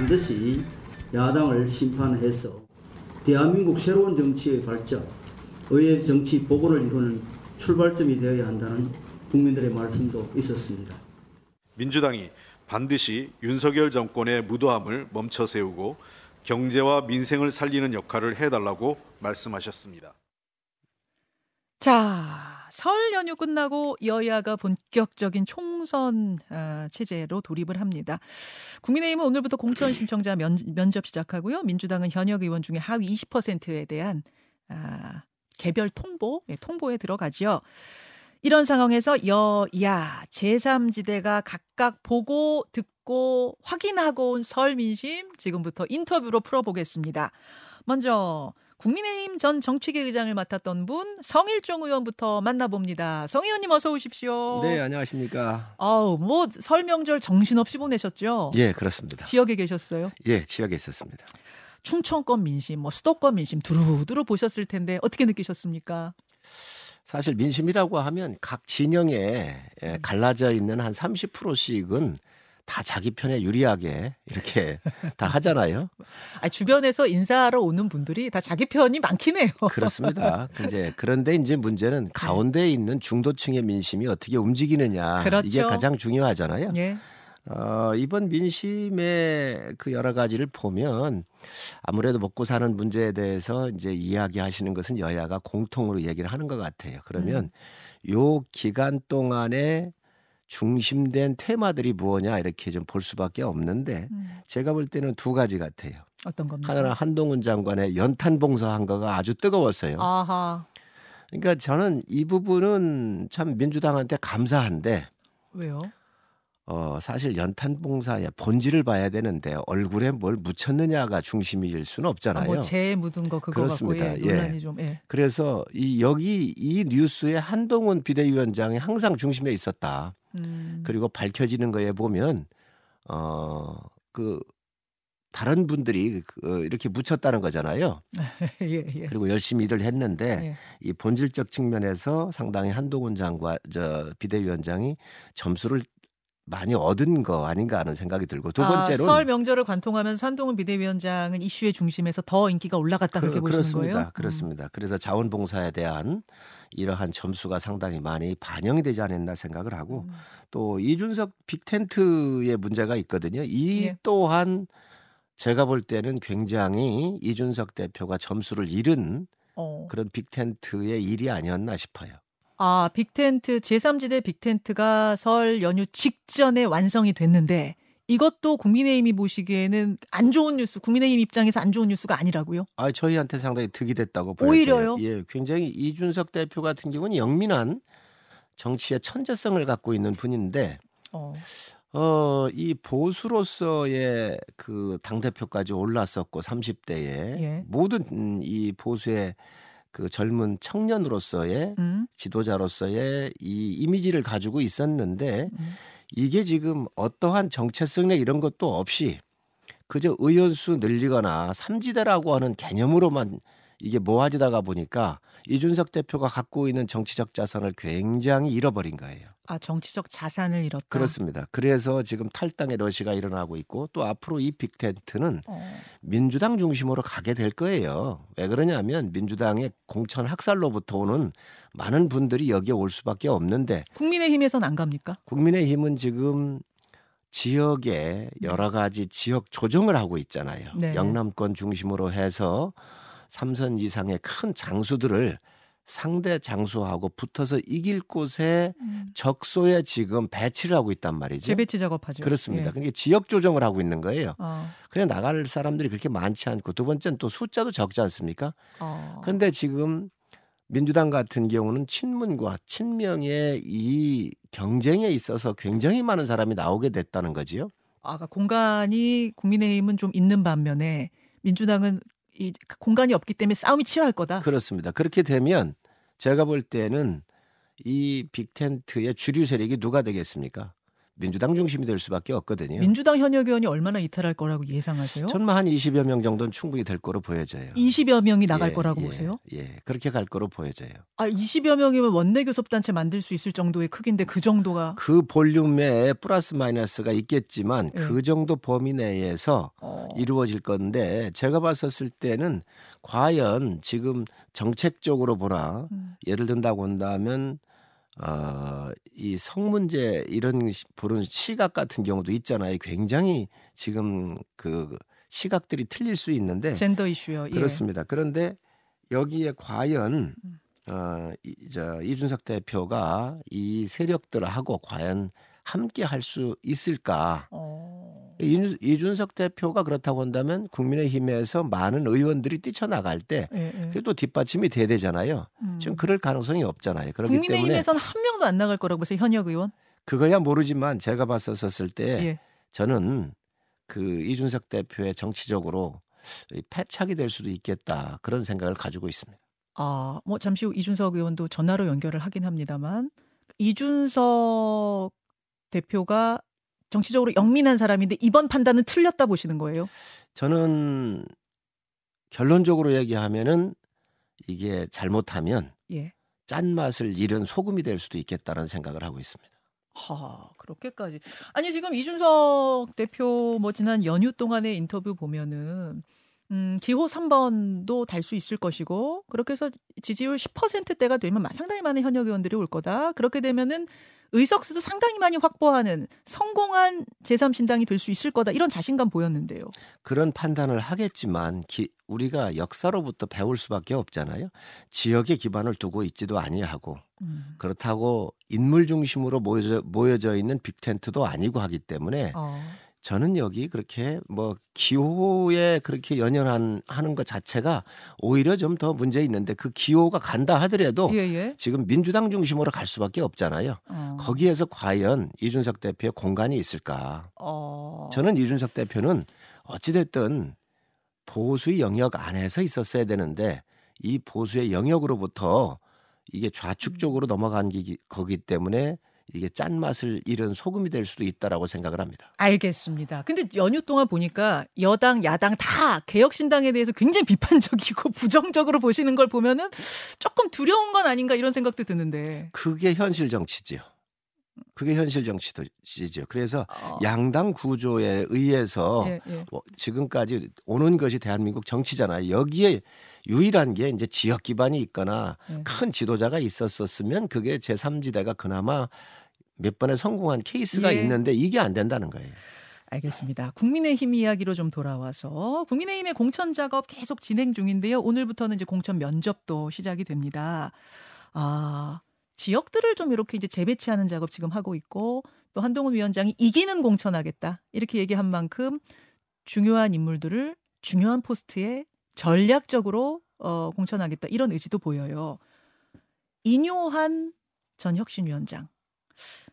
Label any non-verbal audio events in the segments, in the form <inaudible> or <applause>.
반드시 야당을 심판해서 대한민국 새로운 정치의 발전, 의회 정치 복원을 이루는 출발점이 되어야 한다는 국민들의 말씀도 있었습니다. 민주당이 반드시 윤석열 정권의 무도함을 멈춰 세우고 경제와 민생을 살리는 역할을 해달라고 말씀하셨습니다. 자, 설 연휴 끝나고 여야가 본격적인 총선 아, 체제로 돌입을 합니다. 국민의힘은 오늘부터 공천 신청자 면, 면접 시작하고요. 민주당은 현역 의원 중에 하위 20%에 대한 아, 개별 통보, 예, 통보에 들어가지요. 이런 상황에서 여야 제3지대가 각각 보고 듣고 확인하고 온 설 민심 지금부터 인터뷰로 풀어보겠습니다. 먼저 국민의힘 전 정치계 의장을 맡았던 분 성일종 의원부터 만나봅니다. 성 의원님 어서 오십시오. 네, 안녕하십니까. 아우 뭐 설 명절 정신없이 보내셨죠? 예, 그렇습니다. 지역에 계셨어요? 예, 지역에 있었습니다. 충청권 민심, 뭐 수도권 민심 두루두루 보셨을 텐데 어떻게 느끼셨습니까? 사실 민심이라고 하면 각 진영에 예, 음. 갈라져 있는 한 30%씩은 다 자기 편에 유리하게 이렇게 다 하잖아요. <laughs> 아, 주변에서 인사하러 오는 분들이 다 자기 편이 많긴 해요. <laughs> 그렇습니다. 이제 그런데 이제 문제는 가운데 있는 중도층의 민심이 어떻게 움직이느냐 그렇죠. 이게 가장 중요하잖아요. 예. 어, 이번 민심의 그 여러 가지를 보면 아무래도 먹고 사는 문제에 대해서 이제 이야기하시는 것은 여야가 공통으로 얘기를 하는 것 같아요. 그러면 요 기간 동안에 중심된 테마들이 무엇냐 이렇게 좀 볼 수밖에 없는데 음, 제가 볼 때는 두 가지 같아요. 어떤 겁니까? 하나는 한동훈 장관의 연탄 봉사한 거가 아주 뜨거웠어요. 아하. 그러니까 저는 이 부분은 참 민주당한테 감사한데 왜요? 어, 사실 연탄 봉사의 본질을 봐야 되는데 얼굴에 뭘 묻혔느냐가 중심일 수는 아, 없잖아요. 뭐재 묻은 거 그거 그렇습니다. 갖고 예, 예. 논란이 좀 예. 그래서 이 여기 이 뉴스에 한동훈 비대위원장이 항상 중심에 있었다. 음. 그리고 밝혀지는 거에 보면 어그 다른 분들이 그 이렇게 묻혔다는 거잖아요. <laughs> 예, 예. 그리고 열심히 일을 했는데 예. 이 본질적 측면에서 상당히 한동훈 장관 저 비대위원장이 점수를 많이 얻은 거 아닌가 하는 생각이 들고 두 아, 번째로는 설 명절을 관통하면서 한동훈 비대위원장은 이슈의 중심에서 더 인기가 올라갔다 그렇게 그, 보시는 그렇습니다. 거예요? 음. 그렇습니다. 그래서 자원봉사에 대한 이러한 점수가 상당히 많이 반영이 되지 않았나 생각을 하고 음. 또 이준석 빅텐트의 문제가 있거든요. 이 예. 또한 제가 볼 때는 굉장히 이준석 대표가 점수를 잃은 어. 그런 빅텐트의 일이 아니었나 싶어요. 아, 빅텐트 제3지대 빅텐트가 설 연휴 직전에 완성이 됐는데 이것도 국민의힘이 보시기에는 안 좋은 뉴스, 국민의힘 입장에서 안 좋은 뉴스가 아니라고요? 아, 저희한테 상당히 득이 됐다고 보여져요. 오히려요? 예, 굉장히 이준석 대표 같은 경우는 영민한 정치의 천재성을 갖고 있는 분인데 어. 어, 이 보수로서의 그 당대표까지 올랐었고 30대에 예. 모든 음, 이 보수의 그 젊은 청년으로서의 음. 지도자로서의 이 이미지를 가지고 있었는데 음. 이게 지금 어떠한 정체성이나 이런 것도 없이 그저 의원수 늘리거나 삼지대라고 하는 개념으로만 이게 모아지다가 보니까 이준석 대표가 갖고 있는 정치적 자산을 굉장히 잃어버린 거예요. 아, 정치적 자산을 잃었다. 그렇습니다. 그래서 지금 탈당의 러시가 일어나고 있고 또 앞으로 이 빅텐트는 어. 민주당 중심으로 가게 될 거예요. 왜 그러냐면 민주당의 공천 학살로부터 오는 많은 분들이 여기에 올 수밖에 없는데 국민의힘에선 안 갑니까? 국민의힘은 지금 지역에 여러 가지 지역 조정을 하고 있잖아요. 네. 영남권 중심으로 해서 삼선 이상의 큰 장수들을 상대 장수하고 붙어서 이길 곳에 음. 적소에 지금 배치를 하고 있단 말이죠. 재배치 작업하죠. 그렇습니다. 예. 그러니까 지역 조정을 하고 있는 거예요. 어. 그냥 나갈 사람들이 그렇게 많지 않고 두 번째는 또 숫자도 적지 않습니까? 어. 그런데 지금 민주당 같은 경우는 친문과 친명의 이 경쟁에 있어서 굉장히 많은 사람이 나오게 됐다는 거지요. 아까 공간이 국민의힘은 좀 있는 반면에 민주당은 이 공간이 없기 때문에 싸움이 치열할 거다. 그렇습니다. 그렇게 되면 제가 볼 때는 이 빅텐트의 주류 세력이 누가 되겠습니까? 민주당 중심이 될 수밖에 없거든요. 민주당 현역 의원이 얼마나 이탈할 거라고 예상하세요? 전만 한 20여 명 정도는 충분히 될 거로 보여져요. 20여 명이 나갈 예, 거라고 예, 보세요? 예, 그렇게 갈 거로 보여져요. 아, 20여 명이면 원내 교섭단체 만들 수 있을 정도의 크기인데 그 정도가 그 볼륨에 플러스 마이너스가 있겠지만 예. 그 정도 범위 내에서 어, 이루어질 건데 제가 봤었을 때는 과연 지금 정책적으로 보나 음, 예를 든다고 한다면 어, 이 성 문제 이런 시- 보는 시각 같은 경우도 있잖아요. 굉장히 지금 그 시각들이 틀릴 수 있는데 젠더 이슈요. 예. 네. 그렇습니다. 그런데 여기에 과연 음. 어, 이, 저, 이준석 대표가 이 세력들하고 과연 함께 할 수 있을까? 어, 이준, 이준석 대표가 그렇다고 한다면 국민의힘에서 많은 의원들이 뛰쳐나갈 때 예, 예. 그게 또 뒷받침이 돼야 되잖아요. 음. 지금 그럴 가능성이 없잖아요. 그렇기 국민의힘에서는 한 명도 안 나갈 거라고 보세요. 현역 의원. 그거야 모르지만 제가 봤었을 때 예. 저는 그 이준석 대표의 정치적으로 이 패착이 될 수도 있겠다 그런 생각을 가지고 있습니다. 아, 뭐 잠시 후 이준석 의원도 전화로 연결을 하긴 합니다만 이준석 대표가 정치적으로 영민한 사람인데 이번 판단은 틀렸다 보시는 거예요? 저는 결론적으로 얘기하면은 이게 잘못하면 예. 짠 맛을 잃은 소금이 될 수도 있겠다는 생각을 하고 있습니다. 하, 그렇게까지. 아니, 지금 이준석 대표 뭐 지난 연휴 동안의 인터뷰 보면은 음, 기호 3번도 달 수 있을 것이고 그렇게 해서 지지율 10%대가 되면 상당히 많은 현역 의원들이 올 거다. 그렇게 되면은 의석수도 상당히 많이 확보하는 성공한 제3신당이 될 수 있을 거다. 이런 자신감 보였는데요. 그런 판단을 하겠지만 기- 우리가 역사로부터 배울 수밖에 없잖아요. 지역에 기반을 두고 있지도 아니하고 음. 그렇다고 인물 중심으로 모여져, 모여져 있는 빅텐트도 아니고 하기 때문에 어. 저는 여기 그렇게 뭐 기호에 그렇게 연연한 하는 것 자체가 오히려 좀 더 문제 있는데 그 기호가 간다 하더라도 예, 예. 지금 민주당 중심으로 갈 수밖에 없잖아요. 어. 거기에서 과연 이준석 대표의 공간이 있을까? 어. 저는 이준석 대표는 어찌됐든 보수의 영역 안에서 있었어야 되는데 이 보수의 영역으로부터 이게 좌측 쪽으로 넘어간 기, 거기 때문에 이게 짠맛을 잃은 소금이 될 수도 있다라고 생각을 합니다. 알겠습니다. 근데 연휴 동안 보니까 여당, 야당 다 개혁신당에 대해서 굉장히 비판적이고 <laughs> 부정적으로 보시는 걸 보면은 조금 두려운 건 아닌가 이런 생각도 드는데. 그게 현실 정치지요. 그게 현실 정치지죠. 그래서 어, 양당 구조에 의해서 예, 예. 어, 지금까지 오는 것이 대한민국 정치잖아요. 여기에 유일한 게 이제 지역 기반이 있거나 예. 큰 지도자가 있었었으면 그게 제3지대가 그나마 몇 번에 성공한 케이스가 예. 있는데 이게 안 된다는 거예요. 알겠습니다. 국민의힘 이야기로 좀 돌아와서 국민의힘의 공천 작업 계속 진행 중인데요. 오늘부터는 이제 공천 면접도 시작이 됩니다. 아, 지역들을 좀 이렇게 이제 재배치하는 작업 지금 하고 있고 또 한동훈 위원장이 이기는 공천하겠다. 이렇게 얘기한 만큼 중요한 인물들을 중요한 포스트에 전략적으로 어, 공천하겠다. 이런 의지도 보여요. 인요한 전 혁신위원장.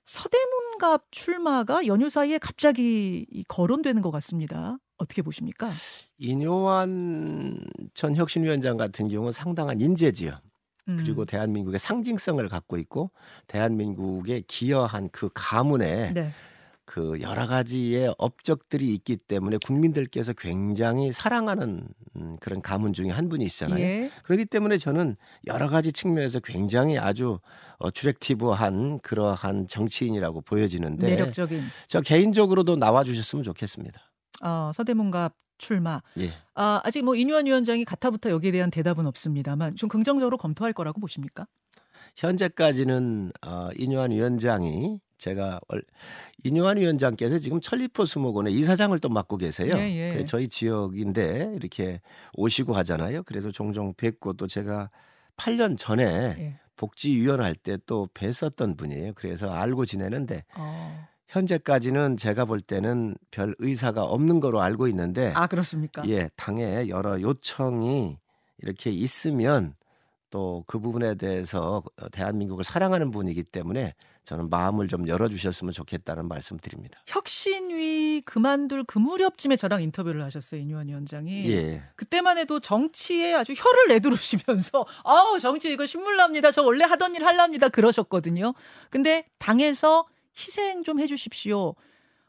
서대문갑 출마가 연휴 사이에 갑자기 이 거론되는 것 같습니다. 어떻게 보십니까? 인요한 전 혁신위원장 같은 경우는 상당한 인재지요. 음. 그리고 대한민국의 상징성을 갖고 있고 대한민국에 기여한 그 가문에 네. 그 여러 가지의 업적들이 있기 때문에 국민들께서 굉장히 사랑하는 음, 그런 가문 중에 한 분이시잖아요. 예. 그렇기 때문에 저는 여러 가지 측면에서 굉장히 아주 어, 트랙티브한 그러한 정치인이라고 보여지는데 매력적인 저 개인적으로도 나와 주셨으면 좋겠습니다. 어, 서대문갑 출마. 예. 아, 아직 뭐 인유한 위원장이 가타부터 여기에 대한 대답은 없습니다만 좀 긍정적으로 검토할 거라고 보십니까? 현재까지는 어, 인요한 위원장이 제가 월, 인요한 위원장께서 지금 천리포 수목원의 이사장을 또 맡고 계세요. 예, 예. 저희 지역인데 이렇게 오시고 하잖아요. 그래서 종종 뵙고 또 제가 8년 전에 예. 복지위원 할 때 또 뵀었던 분이에요. 그래서 알고 지내는데 어. 현재까지는 제가 볼 때는 별 의사가 없는 거로 알고 있는데 아, 그렇습니까? 예, 당에 여러 요청이 이렇게 있으면 또 그 부분에 대해서 어, 대한민국을 사랑하는 분이기 때문에 저는 마음을 좀 열어주셨으면 좋겠다는 말씀 드립니다. 혁신위 그만둘 그 무렵쯤에 저랑 인터뷰를 하셨어요. 인유한 위원장이. 예, 그때만 해도 정치에 아주 혀를 내두르시면서 <laughs> 아우 정치 이거 신물납니다. 저 원래 하던 일 할랍니다. 그러셨거든요. 근데 당에서 희생 좀 해주십시오.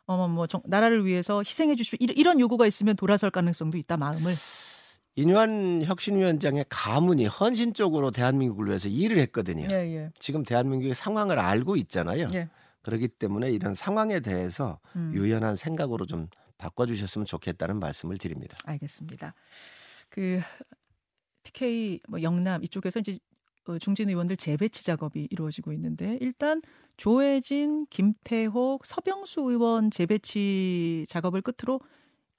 어머 뭐 정- 나라를 위해서 희생해 주십시오. 이런 요구가 있으면 돌아설 가능성도 있다 마음을. 인유한 혁신위원장의 가문이 헌신적으로 대한민국을 위해서 일을 했거든요. 예. 지금 대한민국의 상황을 알고 있잖아요. 예. 그렇기 때문에 이런 상황에 대해서 음. 유연한 생각으로 좀 바꿔주셨으면 좋겠다는 말씀을 드립니다. 알겠습니다. 그 TK 뭐 영남 이쪽에서 이제 어, 중진 의원들 재배치 작업이 이루어지고 있는데 일단 조혜진, 김태호, 서병수 의원 재배치 작업을 끝으로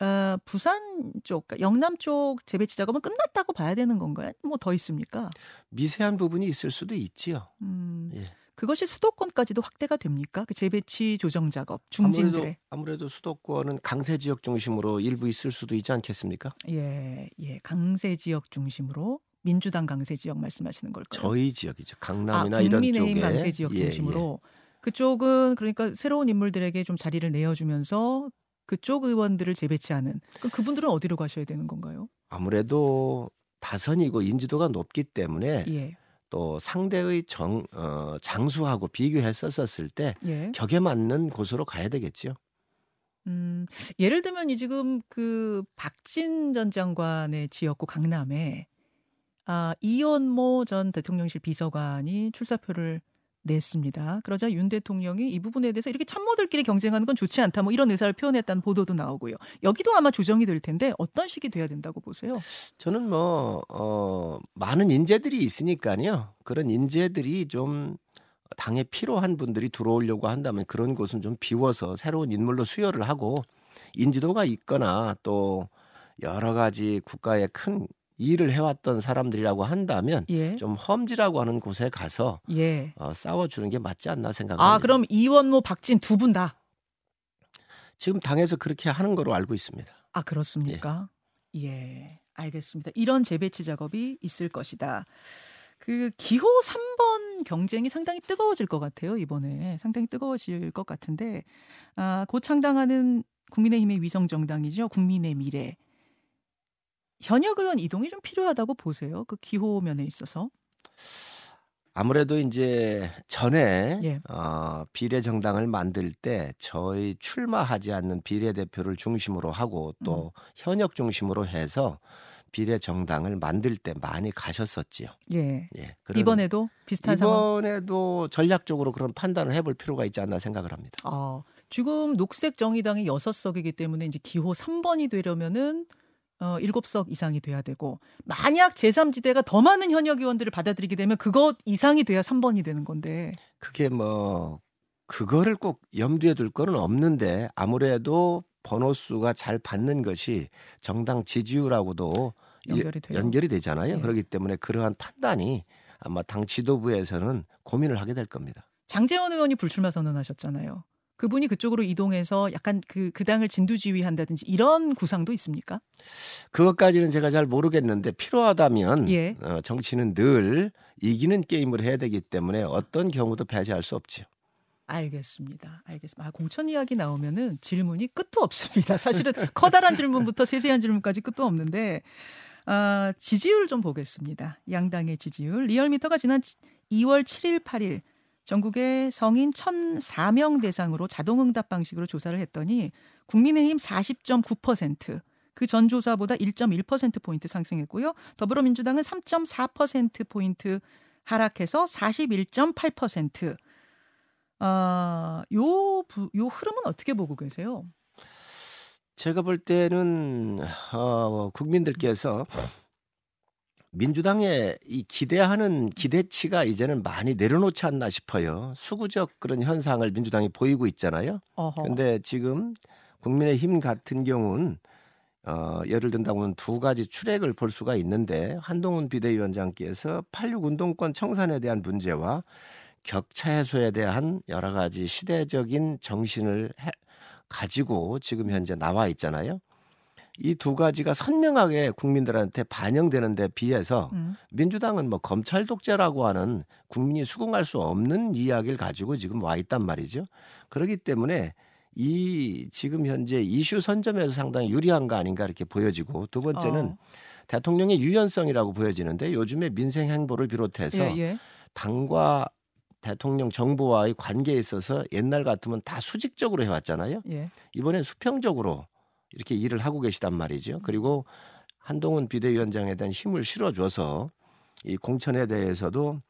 어, 부산 쪽, 그러니까 영남 쪽 재배치 작업은 끝났다고 봐야 되는 건가요? 뭐 더 있습니까? 미세한 부분이 있을 수도 있지요. 음, 예. 그것이 수도권까지도 확대가 됩니까? 그 재배치 조정 작업 중진들의 아무래도, 아무래도 수도권은 강세 지역 중심으로 일부 있을 수도 있지 않겠습니까? 예, 예, 강세 지역 중심으로 민주당 강세 지역 말씀하시는 걸까요? 저희 지역이죠. 강남이나 아, 이런 국민의힘 쪽에 강세 지역 예, 예. 중심으로 그쪽은 그러니까 새로운 인물들에게 좀 자리를 내어주면서 그쪽 의원들을 재배치하는 그 그분들은 어디로 가셔야 되는 건가요? 아무래도 다선이고 인지도가 높기 때문에 예, 또 상대의 정, 어, 장수하고 비교했었을 때 예. 격에 맞는 곳으로 가야 되겠죠. 음, 예를 들면 이 지금 그 박진 전 장관의 지역구 강남에 아, 이원모 전 대통령실 비서관이 출사표를 냈습니다. 그러자 윤 대통령이 이 부분에 대해서 이렇게 참모들끼리 경쟁하는 건 좋지 않다. 뭐 이런 의사를 표현했다는 보도도 나오고요. 여기도 아마 조정이 될 텐데 어떤 식이 돼야 된다고 보세요? 저는 뭐 어, 많은 인재들이 있으니까요. 그런 인재들이 좀 당에 필요한 분들이 들어오려고 한다면 그런 곳은 좀 비워서 새로운 인물로 수혈을 하고 인지도가 있거나 또 여러 가지 국가에 큰 일을 해왔던 사람들이라고 한다면 예. 좀 험지라고 하는 곳에 가서 예. 어, 싸워주는 게 맞지 않나 생각합니다. 아, 그럼 이원모, 박진 두 분 다. 지금 당에서 그렇게 하는 거로 알고 있습니다. 아, 그렇습니까? 예. 알겠습니다. 이런 재배치 작업이 있을 것이다. 그 기호 3번 경쟁이 상당히 뜨거워질 것 같아요, 이번에. 상당히 뜨거워질 것 같은데 아, 곧 창당하는 국민의힘의 위성 정당이죠. 국민의 미래. 현역 의원 이동이 좀 필요하다고 보세요. 그 기호 면에 있어서. 아무래도 이제 전에 예. 어, 비례 정당을 만들 때 저희 출마하지 않는 비례 대표를 중심으로 하고 또 현역 중심으로 해서 비례 정당을 만들 때 많이 가셨었지요. 예. 예. 이번에도 비슷한 상황. 이번에도 전략적으로 그런 판단을 해볼 필요가 있지 않나 생각을 합니다. 아, 지금 녹색 정의당이 6석이기 때문에 이제 기호 3번이 되려면은 어, 7석 이상이 돼야 되고 만약 제3지대가 더 많은 현역 의원들을 받아들이게 되면 그것 이상이 돼야 3번이 되는 건데. 그게 뭐 그거를 꼭 염두에 둘 거는 없는데 아무래도 번호 수가 잘 받는 것이 정당 지지율하고도 일- 연결이 돼요. 연결이 되잖아요. 예. 그렇기 때문에 그러한 판단이 아마 당 지도부에서는 고민을 하게 될 겁니다. 장재원 의원이 불출마 선언하셨잖아요. 그분이 그쪽으로 이동해서 약간 그, 그 당을 진두지휘한다든지 이런 구상도 있습니까? 그것까지는 제가 잘 모르겠는데 필요하다면 예. 어, 정치는 늘 이기는 게임을 해야 되기 때문에 어떤 경우도 배제할 수 없지요. 알겠습니다. 알겠습니다. 아, 공천 이야기 나오면은 질문이 끝도 없습니다. 사실은 <laughs> 커다란 질문부터 세세한 질문까지 끝도 없는데 아, 지지율 좀 보겠습니다. 양당의 지지율. 리얼미터가 지난 2월 7일, 8일 전국의 성인 1,004명 대상으로 자동응답 방식으로 조사를 했더니 국민의힘 40.9%, 그 전 조사보다 1.1% 포인트 상승했고요. 더불어민주당은 3.4% 포인트 하락해서 41.8%. 아, 요, 부, 요 흐름은 어떻게 보고 계세요? 제가 볼 때는 어, 국민들께서 민주당의 이 기대하는 기대치가 이제는 많이 내려놓지 않나 싶어요. 수구적 그런 현상을 민주당이 보이고 있잖아요. 근데 지금 국민의힘 같은 경우는 어, 예를 든다면 두 가지 출액을 볼 수가 있는데 한동훈 비대위원장께서 86 운동권 청산에 대한 문제와 격차 해소에 대한 여러 가지 시대적인 정신을 해- 가지고 지금 현재 나와 있잖아요. 이 두 가지가 선명하게 국민들한테 반영되는 데 비해서 음. 민주당은 뭐 검찰 독재라고 하는 국민이 수긍할 수 없는 이야기를 가지고 지금 와 있단 말이죠. 그렇기 때문에 이 지금 현재 이슈 선점에서 상당히 유리한 거 아닌가 이렇게 보여지고 두 번째는 어. 대통령의 유연성이라고 보여지는데 요즘에 민생 행보를 비롯해서 예, 예. 당과 대통령 정부와의 관계에 있어서 옛날 같으면 다 수직적으로 해왔잖아요. 예. 이번엔 수평적으로 이렇게 일을 하고 계시단 말이죠. 그리고 한동훈 비대위원장에 대한 힘을 실어줘서 이 공천에 대해서도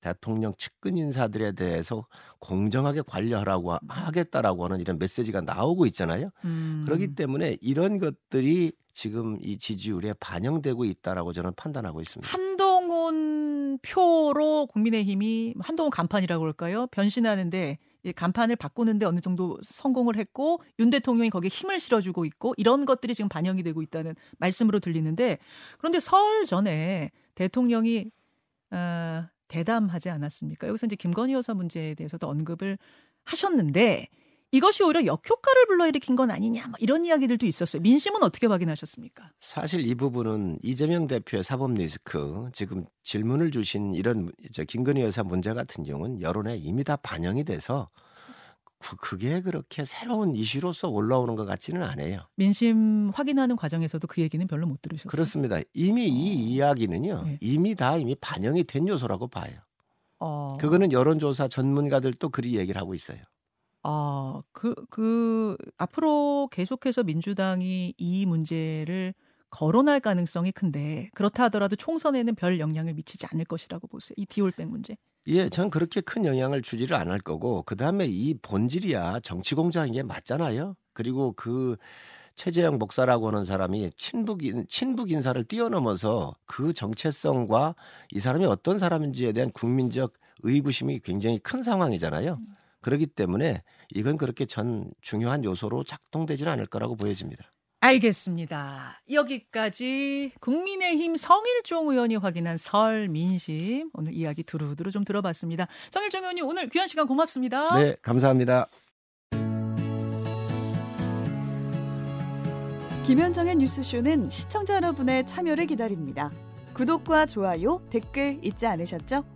대통령 측근 인사들에 대해서 공정하게 관리하라고 하- 하겠다라고 하는 이런 메시지가 나오고 있잖아요. 음. 그렇기 때문에 이런 것들이 지금 이 지지율에 반영되고 있다라고 저는 판단하고 있습니다. 한동훈 표로 국민의힘이 한동훈 간판이라고 그럴까요? 변신하는데 이 간판을 바꾸는데 어느 정도 성공을 했고 윤 대통령이 거기에 힘을 실어주고 있고 이런 것들이 지금 반영이 되고 있다는 말씀으로 들리는데 그런데 설 전에 대통령이 아, 대담하지 않았습니까? 여기서 이제 김건희 여사 문제에 대해서도 언급을 하셨는데 이것이 오히려 역효과를 불러일으킨 건 아니냐 막 이런 이야기들도 있었어요. 민심은 어떻게 확인하셨습니까? 사실 이 부분은 이재명 대표의 사법 리스크 지금 질문을 주신 이런 저 김건희 여사 문제 같은 경우는 여론에 이미 다 반영이 돼서 그- 그게 그렇게 새로운 이슈로서 올라오는 것 같지는 않아요. 민심 확인하는 과정에서도 그 얘기는 별로 못 들으셨어요. 그렇습니다. 이미 이 이야기는요. 네. 이미 다 이미 반영이 된 요소라고 봐요. 어, 그거는 여론조사 전문가들도 그리 얘기를 하고 있어요. 아, 그, 그, 앞으로 계속해서 민주당이 이 문제를 거론할 가능성이 큰데, 그렇다 하더라도 총선에는 별 영향을 미치지 않을 것이라고 보세요. 이 디올백 문제. 예, 전 그렇게 큰 영향을 주지를 않을 거고 그다음에 이 본질이야 정치 공작인 게 맞잖아요. 그리고 그 최재형 목사라고 하는 사람이 친북 인 친북 인사를 뛰어넘어서 그 정체성과 이 사람이 어떤 사람인지에 대한 국민적 의구심이 굉장히 큰 상황이잖아요. 그렇기 때문에 이건 그렇게 전 중요한 요소로 작동되지는 않을 거라고 보여집니다. 알겠습니다. 여기까지 국민의힘 성일종 의원이 확인한 설 민심. 오늘 이야기 두루두루 좀 들어봤습니다. 성일종 의원님 오늘 귀한 시간 고맙습니다. 네, 감사합니다. 김현정의 뉴스쇼는 시청자 여러분의 참여를 기다립니다. 구독과 좋아요, 댓글 잊지 않으셨죠?